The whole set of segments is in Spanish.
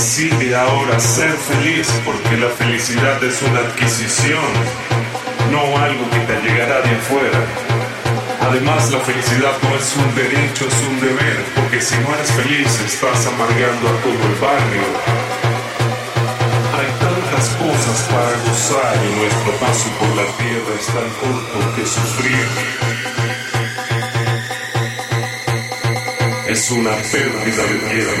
Decide ahora ser feliz porque la felicidad es una adquisición, no algo que te llegará de afuera. Además, la felicidad no es un derecho, es un deber, porque si no eres feliz estás amargando a todo el barrio. Hay tantas cosas para gozar y nuestro paso por la tierra es tan corto que sufrir es una pérdida de tiempo.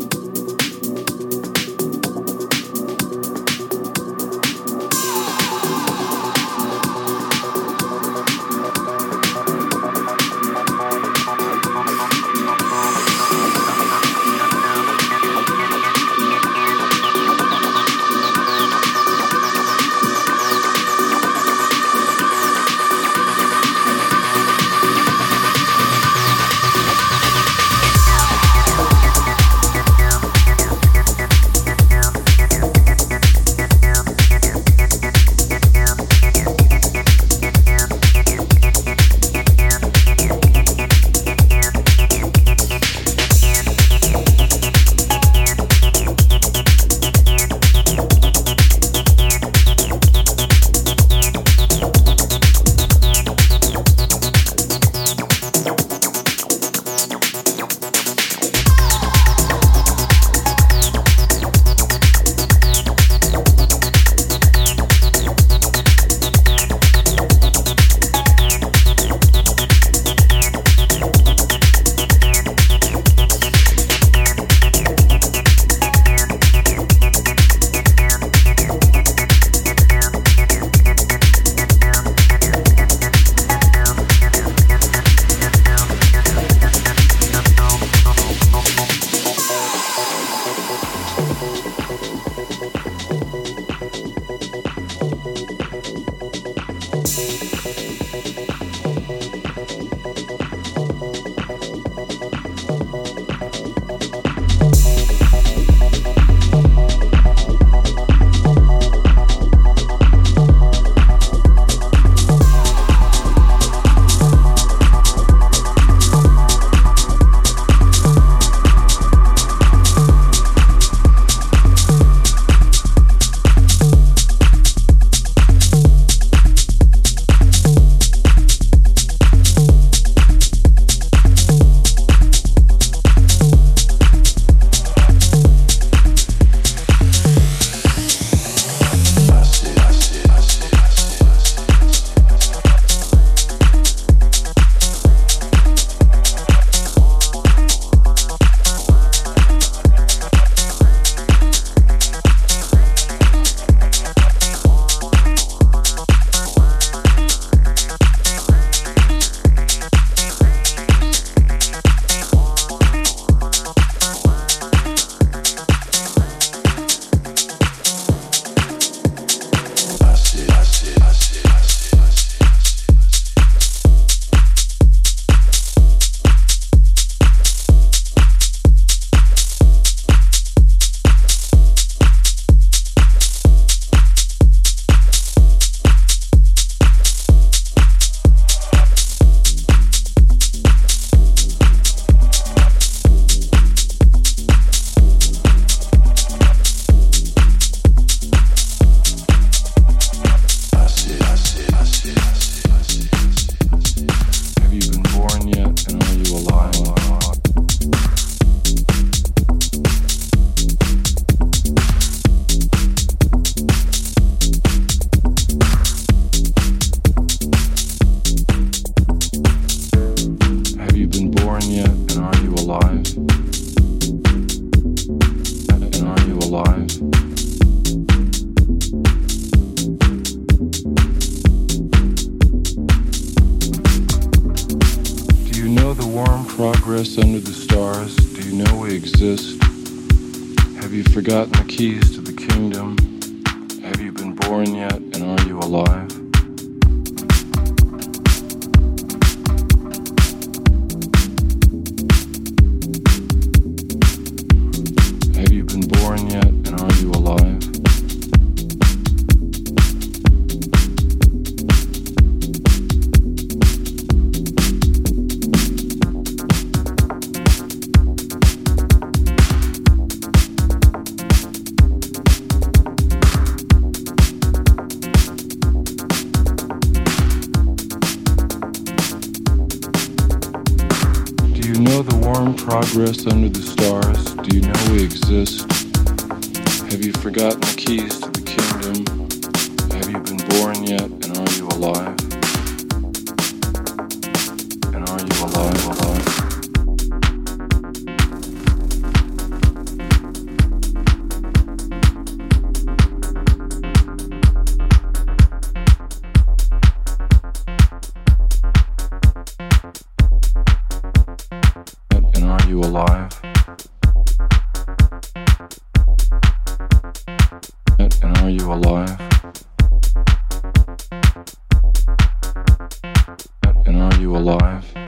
alive?